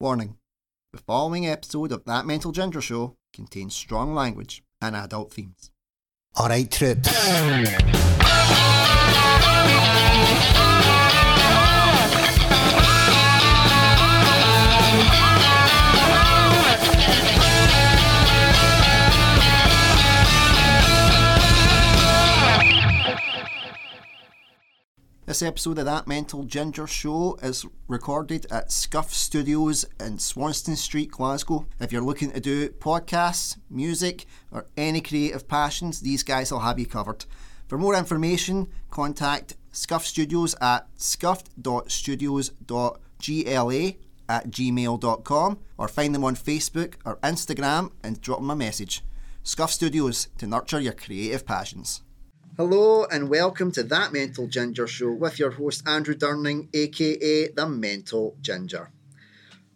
Warning The following episode of That Mental Ginger Show contains strong language and adult themes. Alright, troops. This episode of That Mental Ginger Show is recorded at Scuff Studios in Swanston Street, Glasgow. If you're looking to do podcasts, music, or any creative passions, these guys will have you covered. For more information, contact Scuff Studios at scuffed.studios.gla at gmail.com or find them on Facebook or Instagram and drop them a message. Scuff Studios to nurture your creative passions. Hello and welcome to That Mental Ginger Show with your host Andrew Durning, aka The Mental Ginger.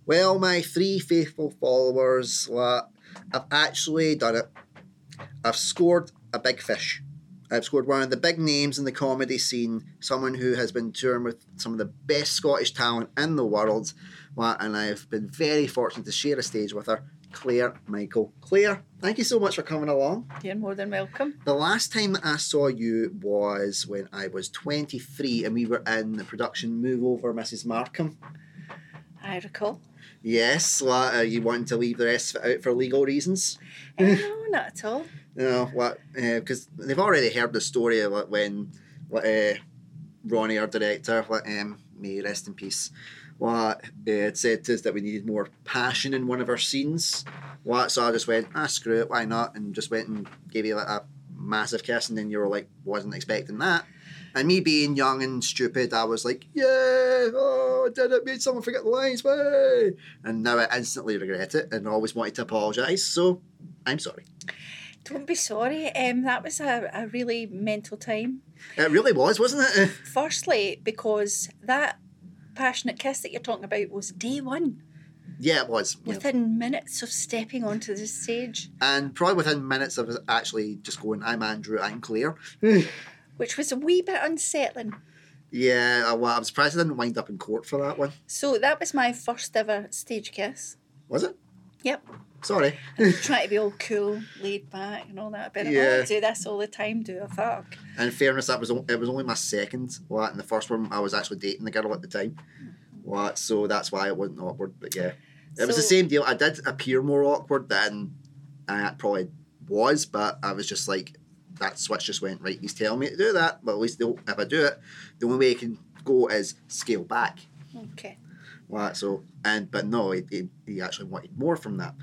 Well, my three faithful followers, uh, I've actually done it. I've scored a big fish. I've scored one of the big names in the comedy scene, someone who has been touring with some of the best Scottish talent in the world, uh, and I've been very fortunate to share a stage with her, Clair Myychael. Clair, thank you so much for coming along. You're more than welcome. The last time that I saw you was when I was 23 and we were in the production Move Over Mrs. Markham. I recall. Yes, uh, you wanted to leave the rest of it out for legal reasons. Eh, no, not at all. Know what? Because they've already heard the story of like, when like, uh, Ronnie, our director, like, um, may rest in peace, what uh, had said to us that we needed more passion in one of our scenes. What? So I just went, ah, screw it, why not? And just went and gave you like a massive kiss, and then you were like, wasn't expecting that. And me being young and stupid, I was like, yeah, oh, I did it, made someone forget the lines, way. And now I instantly regret it and always wanted to apologise. So I'm sorry. Don't be sorry. Um, that was a, a really mental time. It really was, wasn't it? Firstly, because that passionate kiss that you're talking about was day one, Yeah, it was. Within minutes of stepping onto the stage, And probably within minutes of actually just going, I'm Andrew, I'm Clair. which was a wee bit unsettling. Yeah, I- well, I'm surprised I didn't wind up in court for that one. So that was my first ever stage kiss. Was it? Yep. Sorry. Trying to be all cool, laid back, and all that. But Yeah. oh, I do this all the time. Do a fuck. In fairness, that was it was only my second. What? And the first one, I was actually dating the girl at the time. Mm-hmm. What? So that's why it wasn't awkward. But yeah, it was the same deal. I did appear more awkward than I probably was, but I was just like, that switch just went right. He's telling me to do that, but at least if I do it, the only way I can go is scale back. Okay. What? So and but no, he, he, he actually wanted more from that.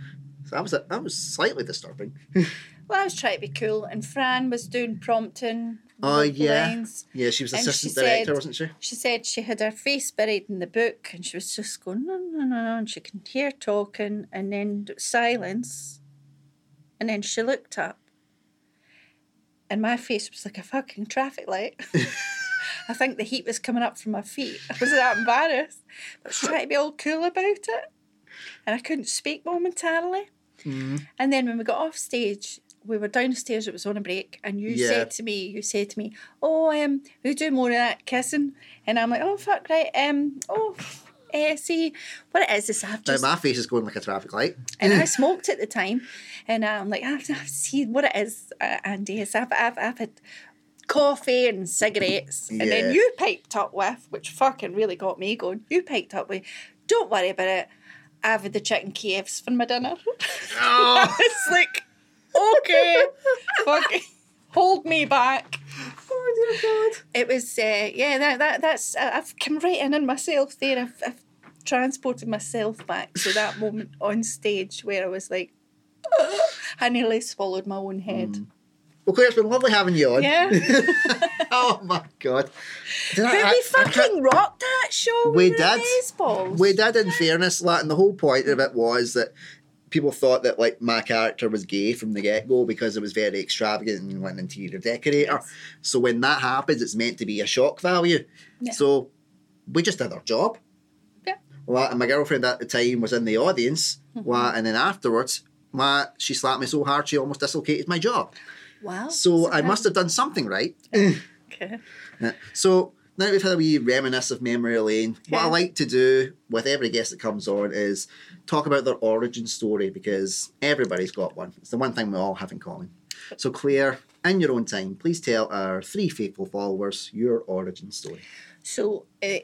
So that was a, that was slightly disturbing. Well, I was trying to be cool, and Fran was doing prompting. Oh, yeah. lines. Yeah, she was assistant director, said- wasn't she? She said she had her face buried in the book, and she was just going no, no, no, no, and she can hear talking, and then silence, and then she looked up, and my face was like a fucking traffic light. I think the heat was coming up from my feet. I was that embarrassed. I was trying to be all cool about it, and I couldn't speak momentarily. Mm. And then when we got off stage, we were downstairs. It was on a break, and you Yeah. said to me, "You said to me, oh, um, we do more of that kissing." And I'm like, "Oh fuck, right, um, oh." Eh, see what it is is I've Now just my face is going like a traffic light. and I smoked at the time, and I'm like I've, I've seen what it is, uh, Andy. Is I've, I've I've had coffee and cigarettes, and then you piped up with, which fucking really got me going. You piped up with, don't worry about it. I've had the chicken Kievs for my dinner. Oh, it's like, okay, fucking hold me back. oh dear God. It was, uh, yeah, that, that that's, uh, I've come right in on myself there. I've, I've transported myself back to that moment on stage where I was like, I nearly swallowed my own head. Well, Clair, it's been lovely having you on. Yeah. oh my God. Did But I- we I fucking rocked that show. We did. Baseballs. we did, in fairness, like, and the whole point of it was that people thought that like my character was gay from the get go because it was very extravagant and like an interior decorator. Yes. So when that happens, it's meant to be a shock value. Yeah. So we just did our job. Yeah. Well, and my girlfriend at the time was in the audience. Mm-hmm. And then afterwards, my, she slapped me so hard she almost dislocated my jaw. Wow. So I must have done something right. Okay. Yeah. So now we've had a wee reminisce of memory lane. What I like to do with every guest that comes on is talk about their origin story because everybody's got one. It's the one thing we all have in common. So, Clair, in your own time, please tell our three faithful followers your origin story. So, uh,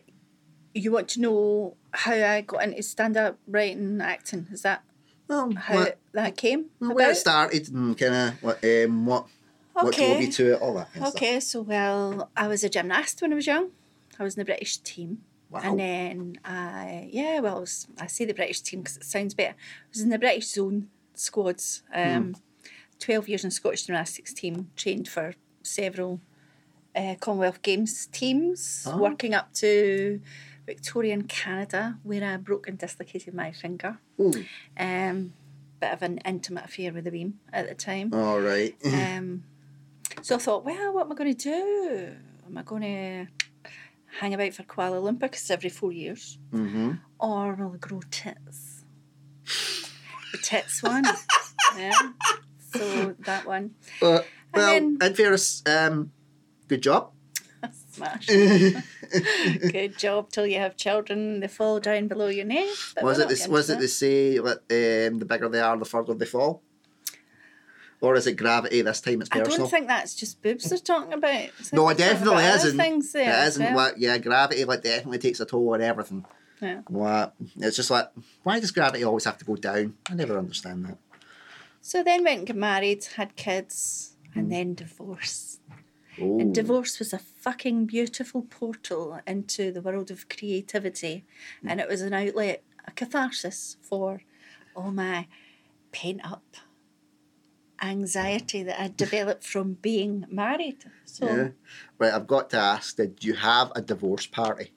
you want to know how I got into stand up writing, acting? Is that Well, how what, that came? well, where it started and kind of what, um, what, what drove you to it, all that kind of stuff. Okay, so well, I was a gymnast when I was young. I was in the British team. Wow. And then I, yeah, well, I, was, I say the British team because it sounds better. I was in the British zone squads. Um, 12 years in Scottish gymnastics team, trained for several uh, Commonwealth Games teams, Oh. working up to Victoria and Canada, where I broke and dislocated my finger. Ooh, Um, bit of an intimate affair with the beam at the time. all right. Um, so I thought, well, what am I going to do? Am I going to hang about for Kuala Lumpur because every four years, mm-hmm. or will I grow tits? The tits one, yeah. So that one, But, well, then- in fairness, um, good job. Smash. Good job till you have children. They fall down below your knee. was it this? Was it that. they say that um, the bigger they are, the further they fall, or is it gravity this time? It's personal. I don't think that's just boobs they're talking about. No, it definitely about isn't. Things there it as isn't. well. Like, yeah, gravity like definitely takes a toll on everything. Yeah. What? It's just like why does gravity always have to go down? I never understand that. So then went and got married, had kids, and then divorce. Oh, And divorce was a fucking beautiful portal into the world of creativity. And it was an outlet, a catharsis for all my pent up anxiety that I'd developed from being married. So yeah. Right, I've got to ask: Did you have a divorce party?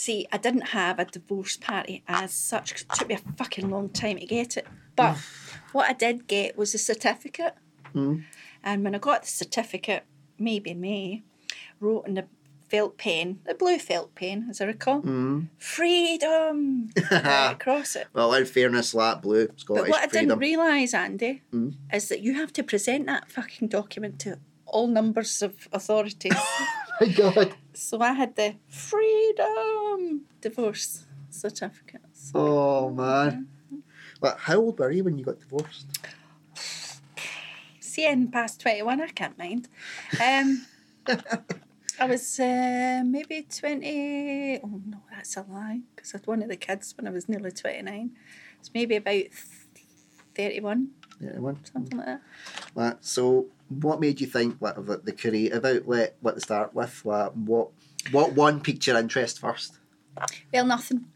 see, I didn't have a divorce party as such. It took me a fucking long time to get it. But what I did get was a certificate. Mm. And when I got the certificate, maybe me, wrote in the felt pen, the blue felt pen, as I recall, Mm. freedom right across it. Well, in fairness, that blue But Scottish what I freedom. didn't realise, Andy, Mm. is that you have to present that fucking document to all numbers of authorities. My God. so I had the freedom divorce certificate. So Oh man. Well, how old were you when you got divorced? Seeing past 21, I can't mind. Um, I was uh, maybe 20. Oh no, that's a lie because I had one of the kids when I was nearly 29. It's maybe about 31, Yeah, one. something like that. Right, so, what made you think what, the creative outlet? What to start with? What what what one piqued your interest first? Well, nothing.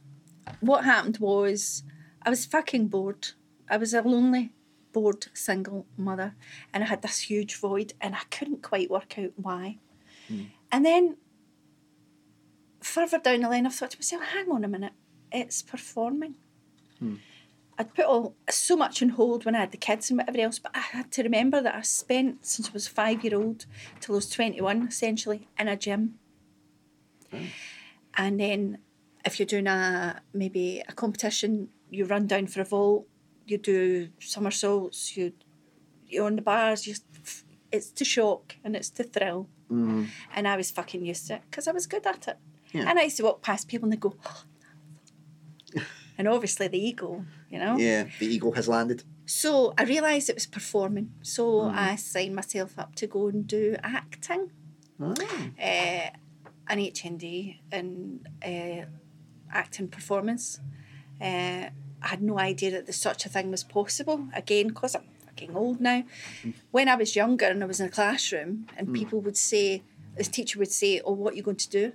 What happened was I was fucking bored. I was a lonely, bored single mother, and I had this huge void, and I couldn't quite work out why. Hmm. And then further down the line, I thought to myself, hang on a minute, it's performing. Hmm. I'd put all so much on hold when I had the kids and whatever else, but I had to remember that I spent since I was five year old till I was twenty one, essentially, in a gym. Hmm. And then if you're doing a maybe a competition, you run down for a vault, you do somersaults, you you're on the bars, you it's to shock and it's to thrill. Mm. And I was fucking used to it because I was good at it. Yeah. And I used to walk past people and they go, oh, and obviously the ego, you know. Yeah, the eagle has landed. So I realised it was performing. So I signed myself up to go and do acting, Ah. uh, an HND in uh, acting performance. Uh, I had no idea that there's such a thing was possible. Again, because I'm fucking old now. When I was younger and I was in a classroom and hmm. people would say, the teacher would say, oh, what are you going to do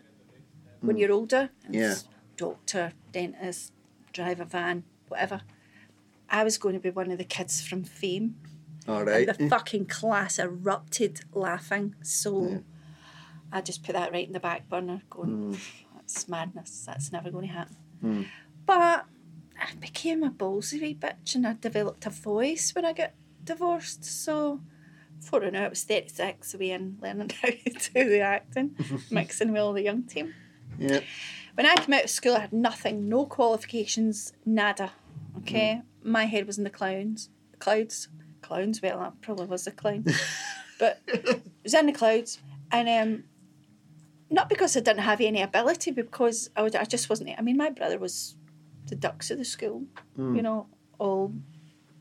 when hmm. you're older? And Yeah. Doctor, dentist, drive a van, whatever. I was going to be one of the kids from Fame. All right. And right. the fucking class erupted laughing. So I just put that right in the back burner, going, hmm. that's madness. That's never going to happen. But I became a ballsy wee bitch and I developed a voice when I got divorced. So for now, I was 36 away and learning how to do the acting, mixing with all the young team. yeah. When I came out of school, I had nothing, no qualifications, nada. Okay, my head was in the clowns, clouds, clowns. Well, I probably was a clown, but it was in the clouds, and um, not because I didn't have any ability, because I, would, I just wasn't. I mean, my brother was the dux of the school, hmm. you know, all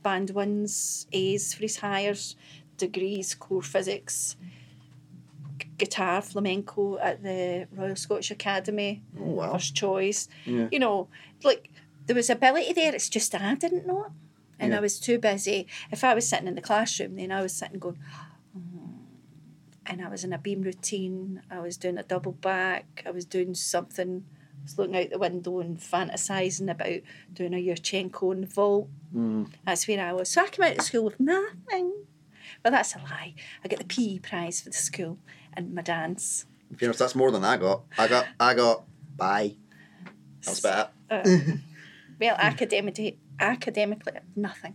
band wins, A's for his Highers, degrees, core physics, g- guitar, flamenco at the Royal Scottish Academy, Oh, wow. first choice. Yeah. You know, like there was ability there, it's just I didn't know it. And Yeah. I was too busy. If I was sitting in the classroom, then I was sitting going, "Oh," and I was in a beam routine, I was doing a double back, I was doing something, was looking out the window and fantasising about doing a Yurchenko in the vault. Mm. That's where I was. So I came out of school with nothing. But that's a lie. I got the PE prize for the school and my dance. In fairness, that's more than I got. I got, I got, bye. That was better. Well, academically, academically, nothing.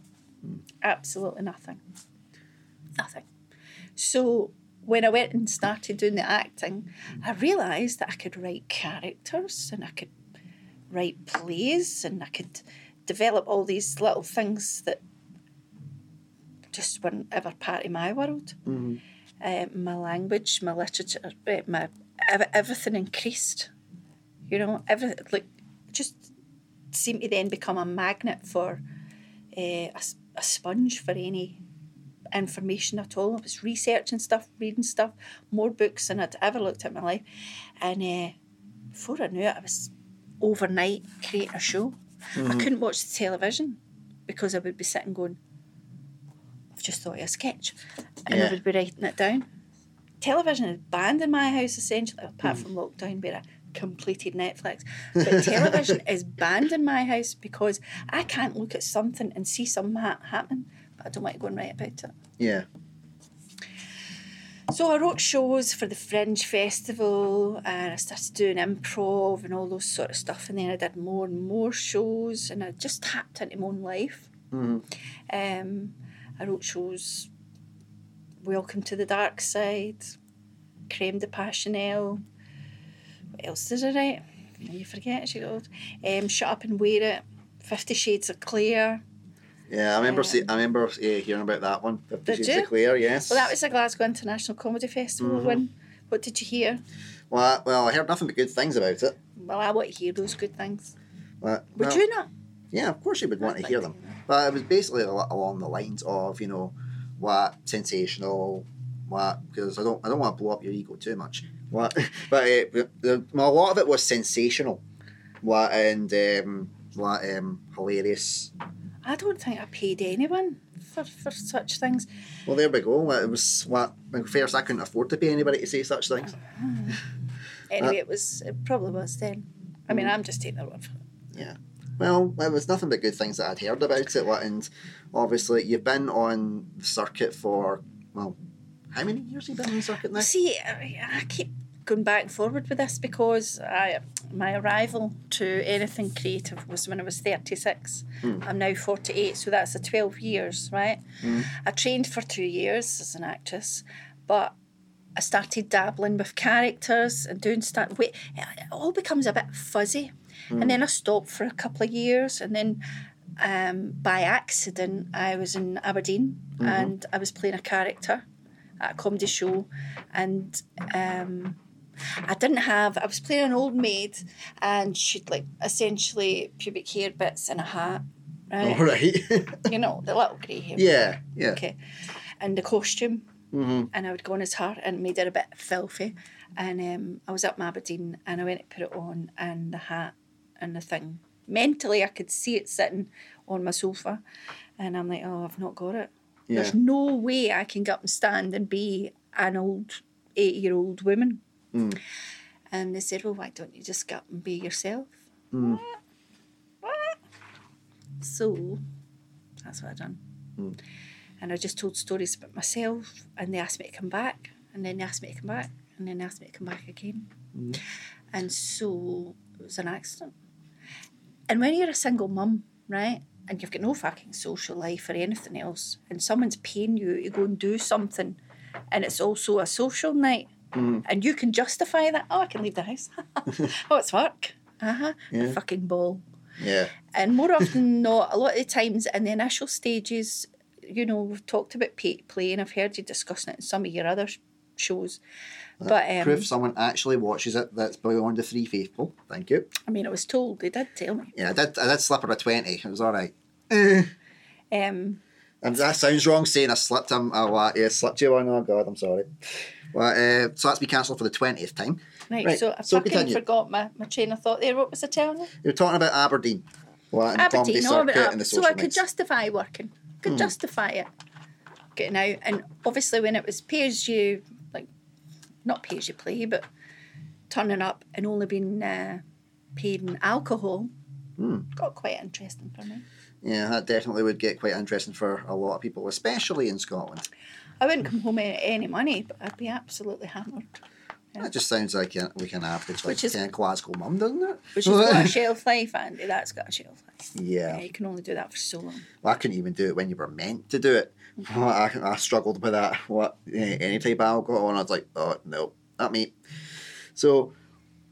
Absolutely nothing. Nothing. So when I went and started doing the acting, I realised that I could write characters and I could write plays and I could develop all these little things that just weren't ever part of my world. Mm-hmm. Uh, my language, my literature, uh, my everything increased. You know, every like just seemed to then become a magnet for uh, a, a sponge for any information at all. I was researching stuff, reading stuff, more books than I'd ever looked at in my life. And uh, before I knew it, I was overnight creating a show. I couldn't watch the television because I would be sitting going, I've just thought of a sketch. And Yeah. I would be writing it down. Television is banned in my house essentially, apart from lockdown where I completed Netflix. But television is banned in my house because I can't look at something and see something ha- happening, I don't want to go and write about it. Yeah. So I wrote shows for the Fringe Festival and I started doing improv and all those sort of stuff. And then I did more and more shows and I just tapped into my own life. Mm-hmm. Um, I wrote shows Welcome to the Dark Side, Creme de Passionnel. What else did I write? You forget, she goes. Um, Shut Up and Wear It, Fifty Shades of Clair. Yeah, I remember. Um, see, I remember uh, hearing about that one. Fifty Did Shades you? of. Yes. Well, that was the Glasgow International Comedy Festival Mhm. win. What did you hear? Well, I, well, I heard nothing but good things about it. Well, I want to hear those good things. But, Would well, you not? Yeah, of course you would want to hear them. But it was basically along the lines of you know what sensational, what because I don't I don't want to blow up your ego too much. What, but uh, the, a lot of it was sensational, what and um, what um, hilarious. I don't think I paid anyone for, for such things. Well, there we go. It was what. In fairness, I couldn't afford to pay anybody to say such things. Oh, anyway, it was it probably was then. I mean, I'm just taking the word for it. Well, it was nothing but good things that I'd heard about it. what, And obviously, you've been on the circuit for well, how many years have you been on the circuit now? See, I keep going back and forward with this because I, my arrival to anything creative was when I was 36. Hmm. I'm now 48, so that's a 12 years, right? Hmm. I trained for two years as an actress, but I started dabbling with characters and doing stuff. It all becomes a bit fuzzy. And then I stopped for a couple of years, and then um, by accident, I was in Aberdeen and I was playing a character at a comedy show, and um, I didn't have. I was playing an old maid, and she'd like essentially pubic hair bits and a hat, right? All right. You know the little grey hair. yeah, yeah. Okay, and the costume hmm and I would go on as her and made it a bit filthy. And um, I was up in Aberdeen and I went to put it on and the hat and the thing. Mentally, I could see it sitting on my sofa. And I'm like, oh, I've not got it. Yeah. There's no way I can get up and stand and be an old eight year old woman. Mm. And they said, well, why don't you just go up and be yourself? Mm. What? What? So that's what I done. Mm. And I just told stories about myself, and they asked me to come back, and then they asked me to come back, and then they asked me to come back again. Mm. And so it was an accident. And when you're a single mum, right, and you've got no fucking social life or anything else, and someone's paying you to go and do something, and it's also a social night, Mm. and you can justify that, oh, I can leave the house. oh, it's work. Uh huh. Yeah. Fucking ball. Yeah. And more often than not, a lot of the times in the initial stages, you know, we've talked about pay play, and I've heard you discussing it in some of your other shows. But um, Proof someone actually watches it that's beyond the three faithful. Thank you. I mean, I was told they did tell me. Yeah, I did. I did slip her a twenty. It was all right. Um, And that sounds wrong saying I slipped him. Oh, what? Yeah, slipped you one. Oh God, I'm sorry. Well, uh, so that's be cancelled for the twentieth time. right, Right, so I so fucking continue. forgot my, my train of thought there. What was I telling you? You're talking about Aberdeen, what, and the comedy Aberdeen, circuit about and the. So I could justify working, could Hmm. justify it, getting out. And obviously, when it was pay as you, like, not pay as you play, but turning up and only being uh, paid in alcohol, Hmm. got quite interesting for me. Yeah, that definitely would get quite interesting for a lot of people, especially in Scotland. I wouldn't come home with any money, but I'd be absolutely hammered. That just sounds like a, like an average, like Which is- kind of Glasgow mum, doesn't it? Which is got a shelf life, Andy. That's got a shelf life. Yeah. Yeah, you can only do that for so long. Well, I couldn't even do it when you were meant to do it. Mm-hmm. I, I struggled with that. What any type of alcohol, and I was like, oh no, not me. So,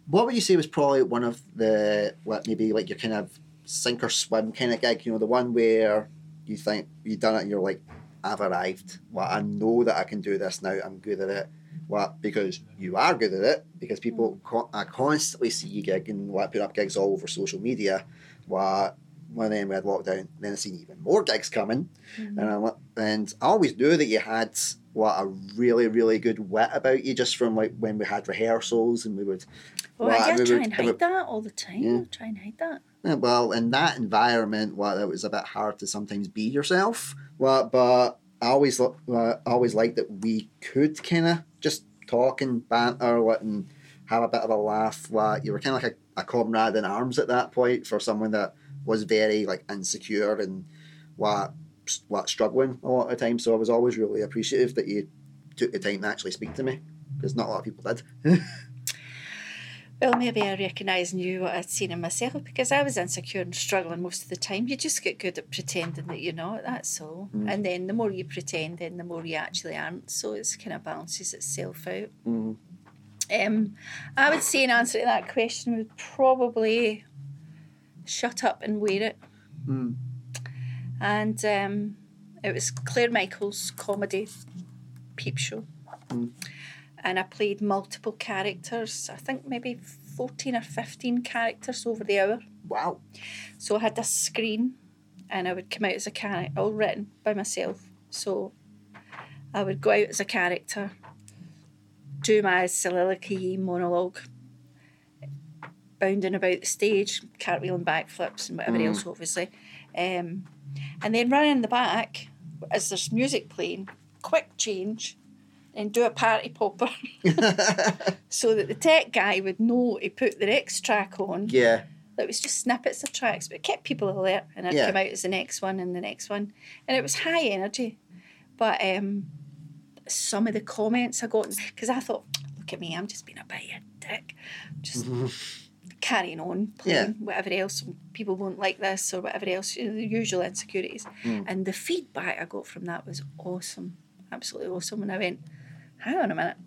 what would you say was probably one of the what maybe like your kind of sink or swim kind of gig? You know, the one where you think you've done it, and you're like, I've arrived. Well, I know that I can do this now. I'm good at it. Well, Because you are good at it. Because people mm. co- I constantly see you gigging. What put up gigs all over social media. What? When then we had lockdown, then I seen even more gigs coming, mm-hmm. and I and I always knew that you had what a really really good wit about you just from like when we had rehearsals and we would. Well, Well, I we try and hide that all the time. Yeah. Try and hide that. Yeah, well, in that environment, well, it was a bit hard to sometimes be yourself. Well, but I always, uh, I always liked that we could kind of just talk and banter what, and have a bit of a laugh. What you were kind of like a, a comrade in arms at that point for someone that was very like insecure and what, what struggling a lot of the time. So I was always really appreciative that you took the time to actually speak to me because not a lot of people did. Well, maybe I recognise and knew what I'd seen in myself because I was insecure and struggling most of the time. You just get good at pretending that you're not, that's all. Mm. And then the more you pretend, then the more you actually aren't. So it's kind of balances itself out. Mm. Um, I would say an answer to that question would probably shut up and wear it. Mm. And um, it was Clair Myychael's comedy peep show. Mm. And I played multiple characters, I think maybe 14 or 15 characters over the hour. Wow. So I had this screen and I would come out as a character, all written by myself. So I would go out as a character, do my soliloquy monologue, bounding about the stage, cartwheeling backflips and whatever Mm. else, obviously. Um, and then run in the back as there's music playing, quick change, and do a party popper so that the tech guy would know to put the next track on yeah. that was just snippets of tracks, but it kept people alert, and I'd Yeah. come out as the next one and the next one, and it was high energy. But um, some of the comments I got, because I thought, look at me, I'm just being a bit of a dick, just carrying on, playing Yeah. whatever else. People won't like this or whatever else, you know, the usual insecurities. Mm. And the feedback I got from that was awesome, absolutely awesome. And I went, hang on a minute,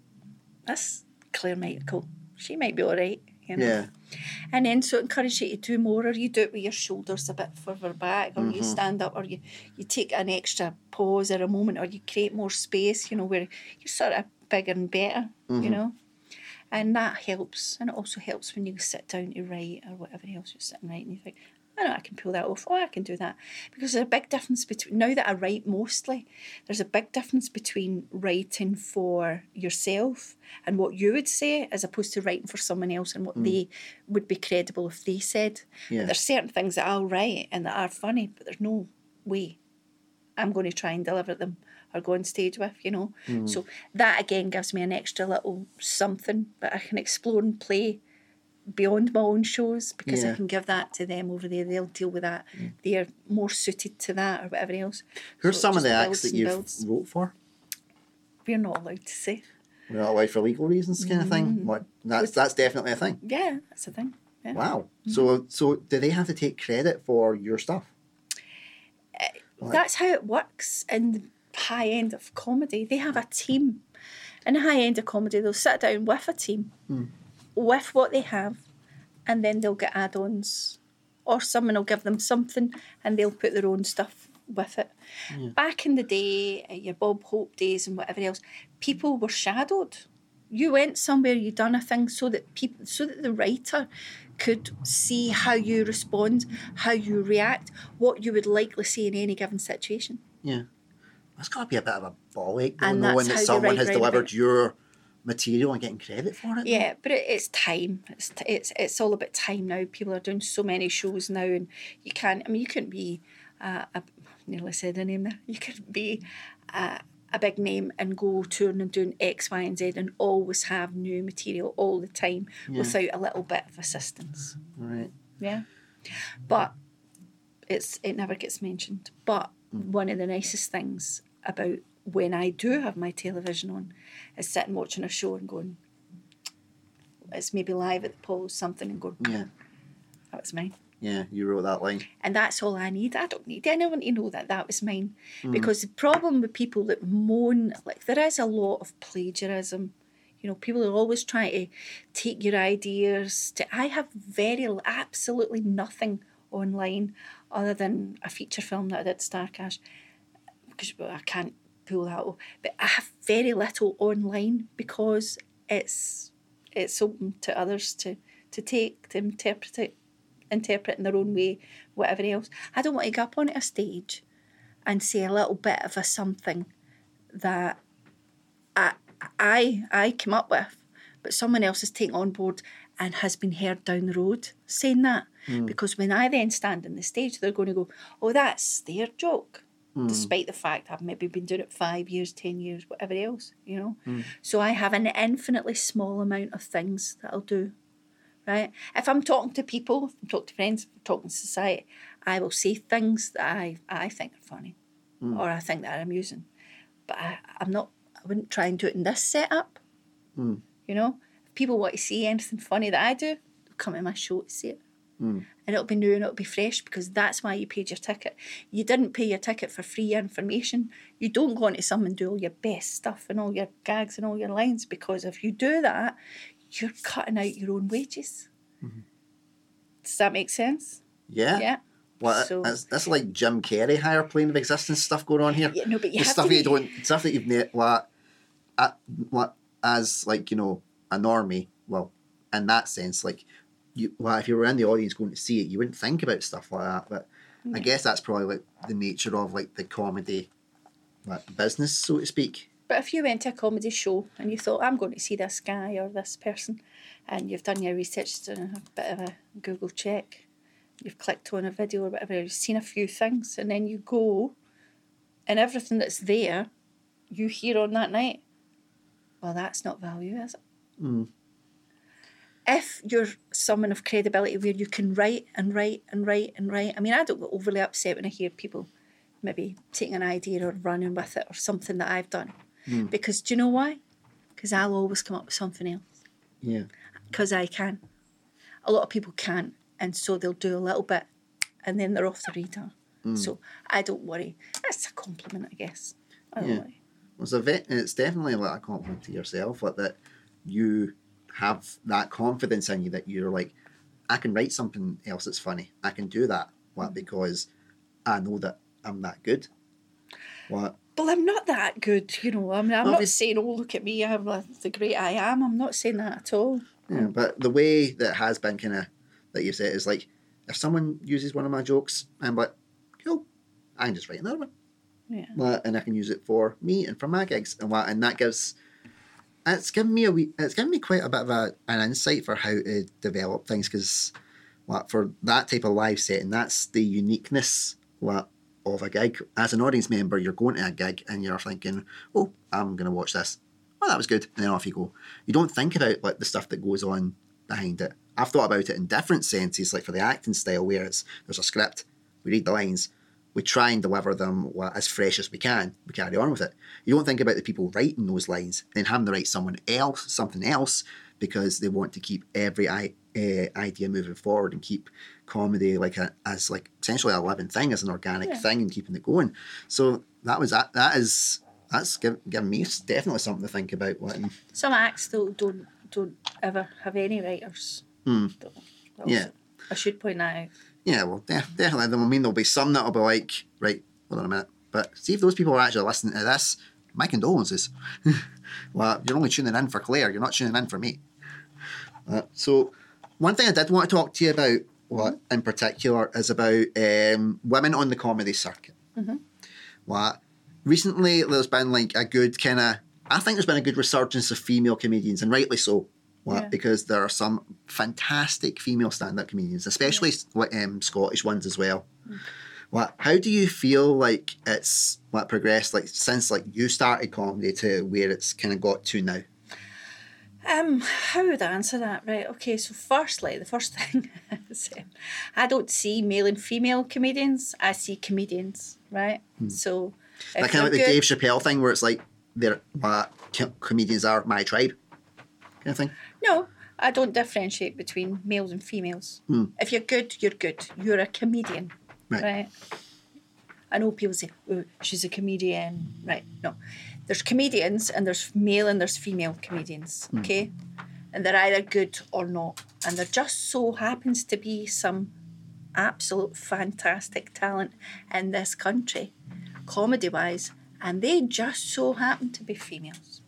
this Clair Myychael, she might be all right. You know? Yeah. And then so encourage you to do more, or you do it with your shoulders a bit further back, or you Mhm. stand up, or you, you take an extra pause or a moment, or you create more space, you know, where you're sort of bigger and better, you Mhm. know. And that helps. And it also helps when you sit down to write or whatever else you're sitting writing. You think, I know I can pull that off. Oh, I can do that. Because there's a big difference between, now that I write mostly, there's a big difference between writing for yourself and what you would say as opposed to writing for someone else and what mm. they would be credible if they said. Yeah. There's certain things that I'll write and that are funny, but there's no way I'm going to try and deliver them or go on stage with, you know. Hmm. So that again gives me an extra little something that I can explore and play beyond my own shows because Yeah. I can give that to them over there. They'll deal with that. Hmm. They're more suited to that or whatever else. Who's So some of the acts that you've builds. wrote for? We're not allowed to say. We're not allowed for legal reasons, kind of thing. Mm-hmm. What? That's that's definitely a thing. Yeah, that's a thing. Yeah. Wow. Mm-hmm. So so do they have to take credit for your stuff? Eh, right. That's how it works in high end of comedy. They have a team. In the high end of comedy, they'll sit down with a team, Hmm. with what they have, and then they'll get add ons. Or someone will give them something and they'll put their own stuff with it. Back in the day, uh, your Bob Hope days and whatever else, people were shadowed. You went somewhere, you done a thing so that people, so that the writer could see how you respond, how you react, what you would likely say in any given situation. Yeah. That's got to be a bit of a ball ache, though, knowing that someone has delivered your material and getting credit for it. Yeah, but it, it's time. It's, t- it's it's all about time now. People are doing so many shows now, and you can't. I mean, you couldn't be. Uh, a, nearly said a name there. You could be a, a big name and go touring and doing X, Y, and Z, and always have new material all the time without a little bit of assistance. Right. Yeah, but it's it never gets mentioned. But one of the nicest things about when I do have my television on is sitting watching a show and going, it's maybe live at the Apollo something and going, Yeah. that was mine. Yeah, you wrote that line. And that's all I need. I don't need anyone to know that that was mine. Hmm. Because the problem with people that moan, like there is a lot of plagiarism. You know, people are always trying to take your ideas. To I have very absolutely nothing online other than a feature film that I did Starcash because I can't pull that off. But I have very little online because it's it's open to others to to take to interpret it interpret in their own way, whatever else. I don't want to go up on a stage and say a little bit of a something that I I I came up with, but someone else has taken on board and has been heard down the road saying that. Hmm. Because when I then stand on the stage, they're going to go, "Oh, that's their joke," hmm. despite the fact I've maybe been doing it five years, ten years, whatever else, you know. Hmm. So I have an infinitely small amount of things that I'll do right? If I'm talking to people, if I'm talking to friends, I'm talking to society, I will say things that I, I think are funny or I think that are amusing. But I, I'm not, I wouldn't try and do it in this setup. You know, if people want to see anything funny that I do, come to my show to see it. Mm. And it'll be new and it'll be fresh because that's why you paid your ticket. You didn't pay your ticket for free information. You don't go into some and do all your best stuff and all your gags and all your lines because if you do that, you're cutting out your own wages. Mm-hmm. Does that make sense? Yeah. Yeah. Well, So- that's, that's like Jim Carrey higher plane of existence stuff going on here. Yeah, no, but you the have stuff to that you don't stuff that you've ne- like, at, uh, what as like you know a normie. Well, in that sense, like you, well, if you were in the audience going to see it, you wouldn't think about stuff like that. But I guess that's probably like the nature of like the comedy, like business, so to speak. But if you went to a comedy show and you thought, I'm going to see this guy or this person, and you've done your research, done a bit of a Google check, you've clicked on a video or whatever, you've seen a few things, and then you go, and everything that's there, you hear on that night, well, that's not value, is it? Hmm. If you're someone of credibility where you can write and write and write and write, I mean, I don't get overly upset when I hear people maybe taking an idea or running with it or something that I've done. Hmm. Because do you know why? Because I'll always come up with something else. Yeah. Because I can. A lot of people can't. And so they'll do a little bit and then they're off the radar. Hmm. So I don't worry. That's a compliment, I guess. I don't Yeah. worry. It's a vet, it's definitely like a compliment to yourself, like that you have that confidence in you that you're like, I can write something else that's funny. I can do that. What mm. because I know that I'm that good. What Well, I'm not that good, you know. I mean, I'm not saying, oh, look at me, I'm the great I am. I'm not saying that at all. yeah, but the way that has been kind of that you said is like if someone uses one of my jokes, I'm like, cool, I can just write another one. Yeah. And I can use it for me and for my gigs and what and that gives it's given me a wee, it's given me quite a bit of a, an insight for how to develop things because what for that type of live setting that's the uniqueness what of a gig. As an audience member you're going to a gig and you're thinking oh I'm gonna watch this. Oh that was good. And then off you go. You don't think about like the stuff that goes on behind it. I've thought about it in different senses like for the acting style where it's there's a script we read the lines we try and deliver them as fresh as we can. We carry on with it. You don't think about the people writing those lines and having to write someone else something else because they want to keep every I, uh, idea moving forward and keep comedy like a, as like essentially a living thing, as an organic Yeah. thing, and keeping it going. So that was that. That is that's given, given me definitely something to think about. What Some acts, though, don't, don't ever have any writers. Though. Yeah. I should point that out. Yeah, well, de- definitely. I mean, there'll be some that'll be like, right, hold on a minute. But see if those people are actually listening to this, my condolences. well, you're only tuning in for Clair, you're not tuning in for me. Uh, so, one thing I did want to talk to you about, what in particular, is about um, women on the comedy circuit. Mm-hmm. What recently there's been like a good kind of, I think there's been a good resurgence of female comedians, and rightly so. What, Yeah. Because there are some fantastic female stand-up comedians, especially like um, Scottish ones as well. What? How do you feel like it's what progressed like since like you started comedy to where it's kind of got to now? Um, how would I answer that? Right. Okay. So, firstly, the first thing is um, I don't see male and female comedians. I see comedians. Right. So, Hmm. That if kind of like you're the Dave Chappelle thing where it's like they're co- comedians are my tribe, kind of thing. No, I don't differentiate between males and females. Hmm. If you're good, you're good. You're a comedian, Right. right? I know people say, "Oh, she's a comedian." Right? No, there's comedians and there's male and there's female comedians. Hmm. Okay, and they're either good or not, and there just so happens to be some absolute fantastic talent in this country, comedy wise, and they just so happen to be females.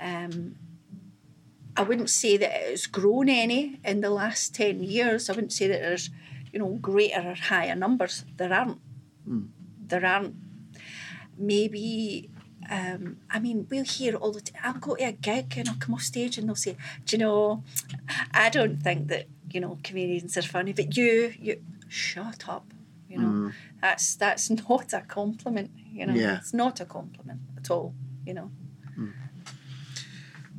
Um, I wouldn't say that it's grown any in the last 10 years. I wouldn't say that there's, you know, greater or higher numbers. There aren't. Hmm. There aren't. Maybe, um, I mean, we'll hear all the time. I'll go to a gig and I'll come off stage and they'll say, Do you know, I don't think that, you know, comedians are funny, but you, you, shut up. You know, hmm. that's that's not a compliment. You know, Yeah. it's not a compliment at all. You know,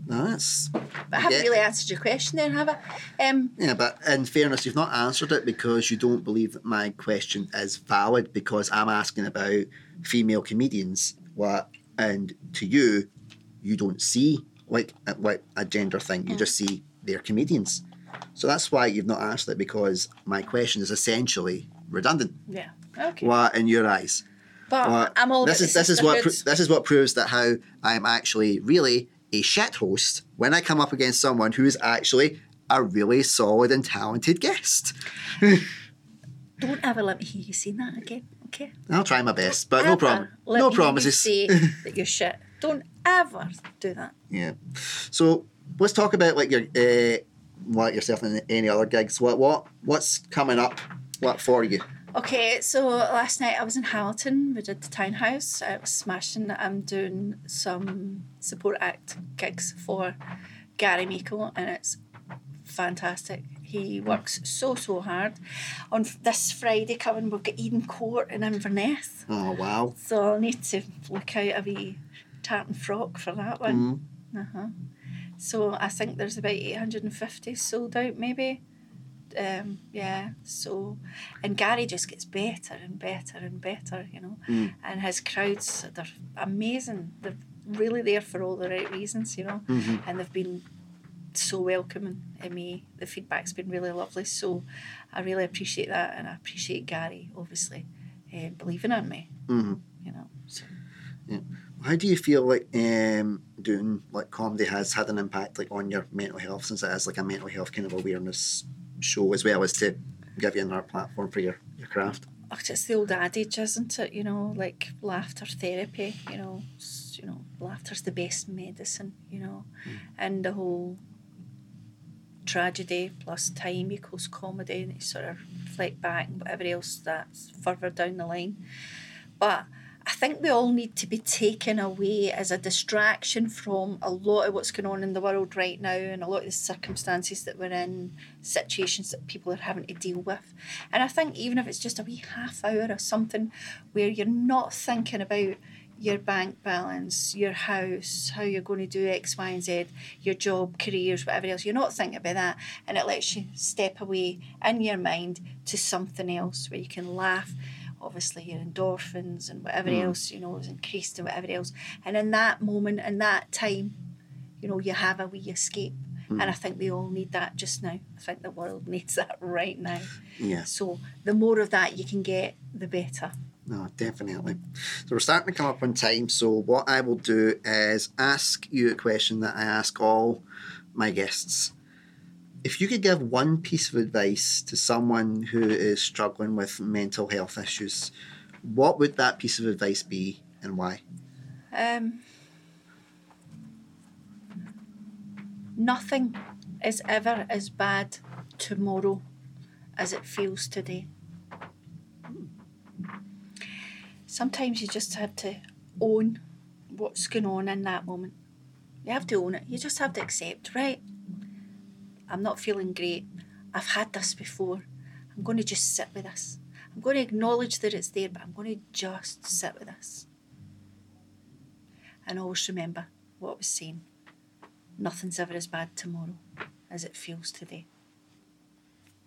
No, that's but I haven't Yeah. really answered your question there, have I? Um, yeah. But in fairness, you've not answered it because you don't believe that my question is valid because I'm asking about female comedians. What and to you, you don't see like a- like a gender thing. You just see they're comedians. So that's why you've not asked it because my question is essentially redundant. yeah. Okay. What in your eyes? But Well, I'm all this is this is what pro- this is what proves that how I'm actually really a shit host when I come up against someone who is actually a really solid and talented guest. Don't ever let me hear you say that again, okay? I'll try my best, but no problem. let No me promises. say that you're shit. Don't ever do that. Yeah. So let's talk about like your uh, what yourself and any other gigs. What what what's coming up? What for you? Okay, so last night I was in Hamilton. We did the townhouse. I was smashing. I'm doing some support act gigs for Gary Meikle, and it's fantastic. He works so so hard. On this Friday coming, we've got Eden Court in Inverness, Oh wow. so I'll need to look out a wee tartan frock for that one. Mm. Uh-huh. So I think there's about 850 sold out maybe. Um, yeah, so and Gary just gets better and better and better, you know. Mm. And his crowds they're amazing. They're really there for all the right reasons, you know. Mhm. And they've been so welcoming in me. The feedback's been really lovely. So I really appreciate that and I appreciate Gary obviously uh, believing in me, Mhm. you know. So How do you feel like um, doing like comedy has had an impact like on your mental health since it is like a mental health kind of awareness show as well as to give you another platform for your, your craft? Oh, it's the old adage, isn't it? You know, like laughter therapy. You know, you know, laughter's the best medicine. You know, hmm. and the whole tragedy plus time equals comedy, and you sort of reflect back and whatever else that's further down the line. But I think we all need to be taken away as a distraction from a lot of what's going on in the world right now and a lot of the circumstances that we're in, situations that people are having to deal with. And I think even if it's just a wee half hour or something where you're not thinking about your bank balance, your house, how you're going to do X, Y, and Z, your job, careers, whatever else. You're not thinking about that, and it lets you step away in your mind to something else where you can laugh. Obviously, your endorphins and whatever mm. else you know is increased and whatever else. And in that moment, in that time, you know, you have a wee escape. Mm. And I think we all need that just now. I think the world needs that right now. Yeah. So the more of that you can get, the better. No, definitely. So we're starting to come up on time. So what I will do is ask you a question that I ask all my guests. If you could give one piece of advice to someone who is struggling with mental health issues, what would that piece of advice be and why? Um, nothing is ever as bad tomorrow as it feels today. Sometimes you just have to own what's going on in that moment. You have to own it. You just have to accept, right? I'm not feeling great. I've had this before. I'm going to just sit with this. I'm going to acknowledge that it's there, but I'm going to just sit with this. And always remember what I was saying. Nothing's ever as bad tomorrow as it feels today.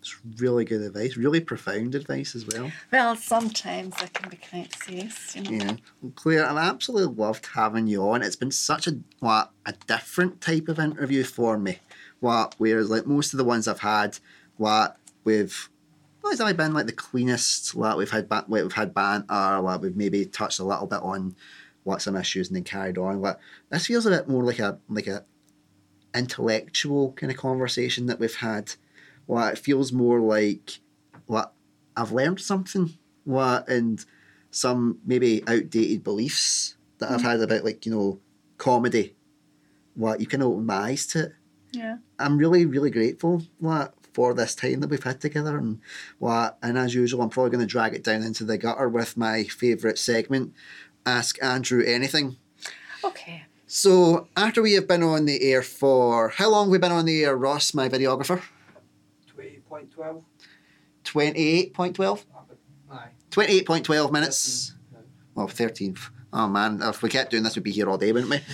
It's really good advice, really profound advice as well. Well, sometimes I can be quite serious, you know. Yeah, well, Clair, I've absolutely loved having you on. It's been such a what a different type of interview for me. What whereas like most of the ones I've had, what we've well, it's only been like the cleanest. Like we've had ba- we've had banter. Like we've maybe touched a little bit on what some issues and then carried on. Like this feels a bit more like a like a intellectual kind of conversation that we've had. Well, it feels more like what I've learned something. What and some maybe outdated beliefs that I've mm. had about like you know comedy. What you can open my eyes to it. Yeah. I'm really really grateful. What for this time that we've had together and what and as usual I'm probably going to drag it down into the gutter with my favourite segment, ask Andrew anything. Okay. So after we have been on the air for how long have we been on the air, Ross, my videographer? 20.12. 28.12? Aye. 28.12 minutes. 13, no. Well, 13. Oh man, if we kept doing this, we'd be here all day, wouldn't we?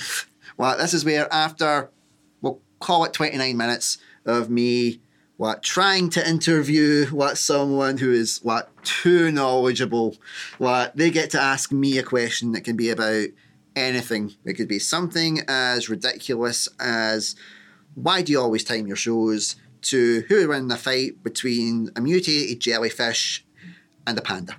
Well, this is where after, we'll call it 29 minutes of me, what, trying to interview what someone who is, what, too knowledgeable, what, they get to ask me a question that can be about anything. It could be something as ridiculous as, why do you always time your shows? To who would win the fight between a mutated jellyfish and a panda?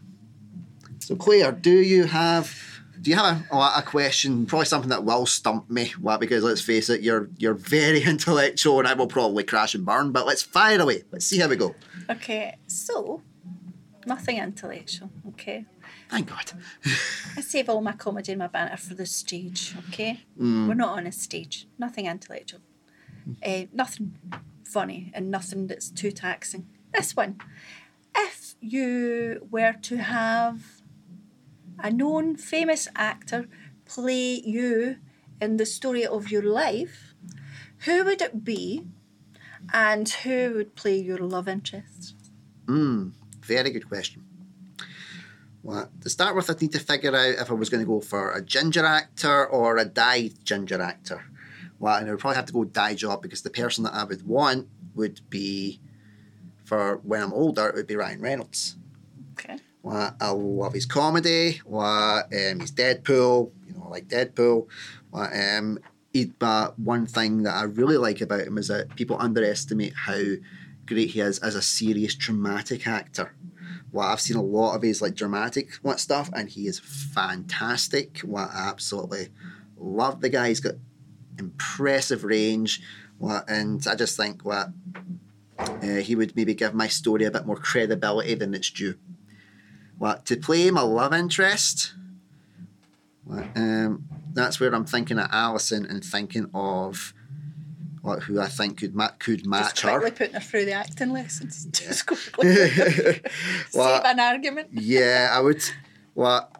So Clair, do you have do you have a, a question? Probably something that will stump me. Well, because let's face it, you're you're very intellectual, and I will probably crash and burn. But let's fire away. Let's see how we go. Okay. So, nothing intellectual. Okay. Thank God. I save all my comedy and my banter for the stage. Okay. We're not on a stage. Nothing intellectual. Uh, nothing funny and nothing that's too taxing. This one. If you were to have a known famous actor play you in the story of your life, who would it be and who would play your love interest? Mm, very good question. Well, to start with, I'd need to figure out if I was going to go for a ginger actor or a dyed ginger actor. Well, and I would probably have to go dye job because the person that I would want would be, for when I'm older, it would be Ryan Reynolds. Okay. Well, I love his comedy. Well, um, he's Deadpool. You know, I like Deadpool. Well, um, he, but one thing that I really like about him is that people underestimate how great he is as a serious dramatic actor. Well, I've seen a lot of his like dramatic what stuff, and he is fantastic. Well, I absolutely love the guy. He's got impressive range. Well, and I just think that uh, he would maybe give my story a bit more credibility than it's due. What to play my love interest? What, um, that's where I'm thinking of Alison and thinking of what who I think could ma- could match Just quickly her. putting her through the acting lessons. Just quickly. Well, Save an argument. yeah, I would. Well,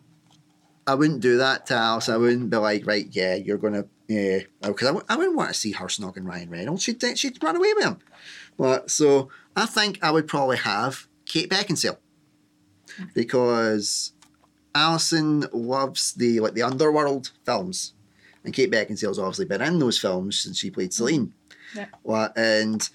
I wouldn't do that to Alison. I wouldn't be like, right, yeah, you're gonna, yeah, because I w- I wouldn't want to see her snogging Ryan Reynolds. She'd she'd run away with him. Well, so I think I would probably have Kate Beckinsale because Alison loves the like the underworld films, and Kate Beckinsale's obviously been in those films since she played Selene. Yeah. What and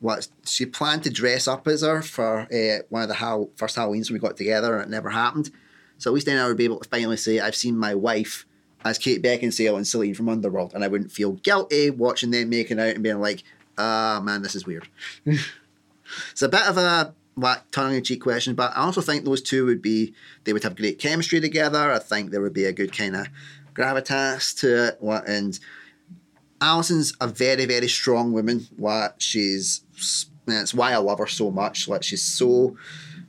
what she planned to dress up as her for uh, one of the Hall- first Halloweens we got together, and it never happened. So at least then I would be able to finally say I've seen my wife as Kate Beckinsale and Selene from Underworld, and I wouldn't feel guilty watching them making out and being like, ah man, this is weird. it's a bit of a what tongue in cheek question, but I also think those two would be they would have great chemistry together. I think there would be a good kind of gravitas to it. What and Alison's a very very strong woman. What she's that's why I love her so much. Like she's so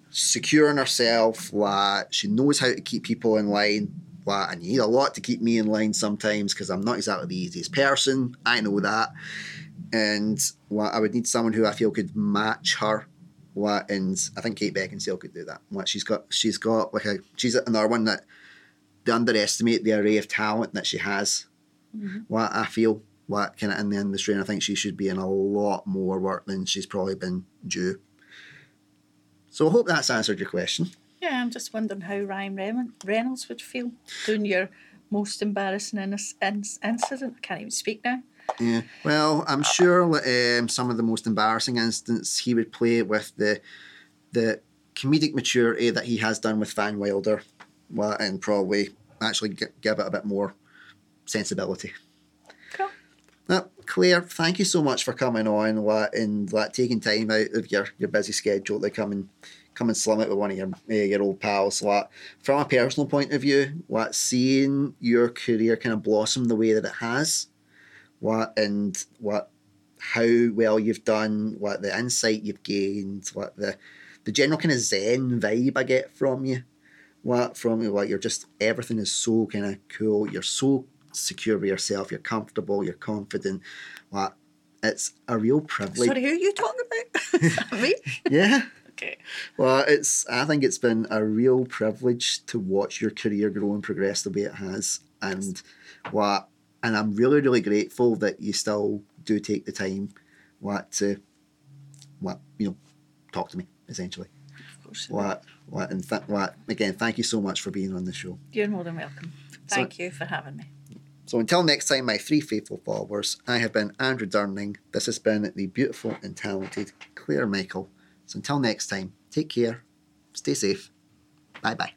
secure in herself. What she knows how to keep people in line. What I need a lot to keep me in line sometimes because I'm not exactly the easiest person. I know that, and what I would need someone who I feel could match her. What and I think Kate Beckinsale could do that. What she's got, she's got like a she's another one that they underestimate the array of talent that she has. Mm-hmm. What I feel what kind of in the industry, and I think she should be in a lot more work than she's probably been due. So I hope that's answered your question. Yeah, I'm just wondering how Ryan Reynolds- Reynolds would feel doing your most embarrassing in- in- incident. I can't even speak now. Yeah. Well, I'm sure um, some of the most embarrassing instance he would play with the the comedic maturity that he has done with Van Wilder, well, and probably actually gi- give it a bit more sensibility. Cool. Well, Clair, thank you so much for coming on what, and like, taking time out of your, your busy schedule to come and come and slum it with one of your uh, your old pals. What, from a personal point of view, what seeing your career kind of blossom the way that it has, what and what how well you've done, what the insight you've gained, what the the general kind of zen vibe I get from you. What from you, what you're just everything is so kind of cool. You're so secure with yourself. You're comfortable. You're confident. What it's a real privilege. Sorry, who are you talking about? Me? Yeah. Okay. Well, it's. I think it's been a real privilege to watch your career grow and progress the way it has, and what. And I'm really, really grateful that you still do take the time, what to, what you know, talk to me essentially. Of course. What, what, and th- what again? Thank you so much for being on the show. You're more than welcome. So- Thank you for having me. So until next time, my three faithful followers, I have been Andrew Durning. This has been the beautiful and talented Clair Myychael. So until next time, take care, stay safe, bye bye.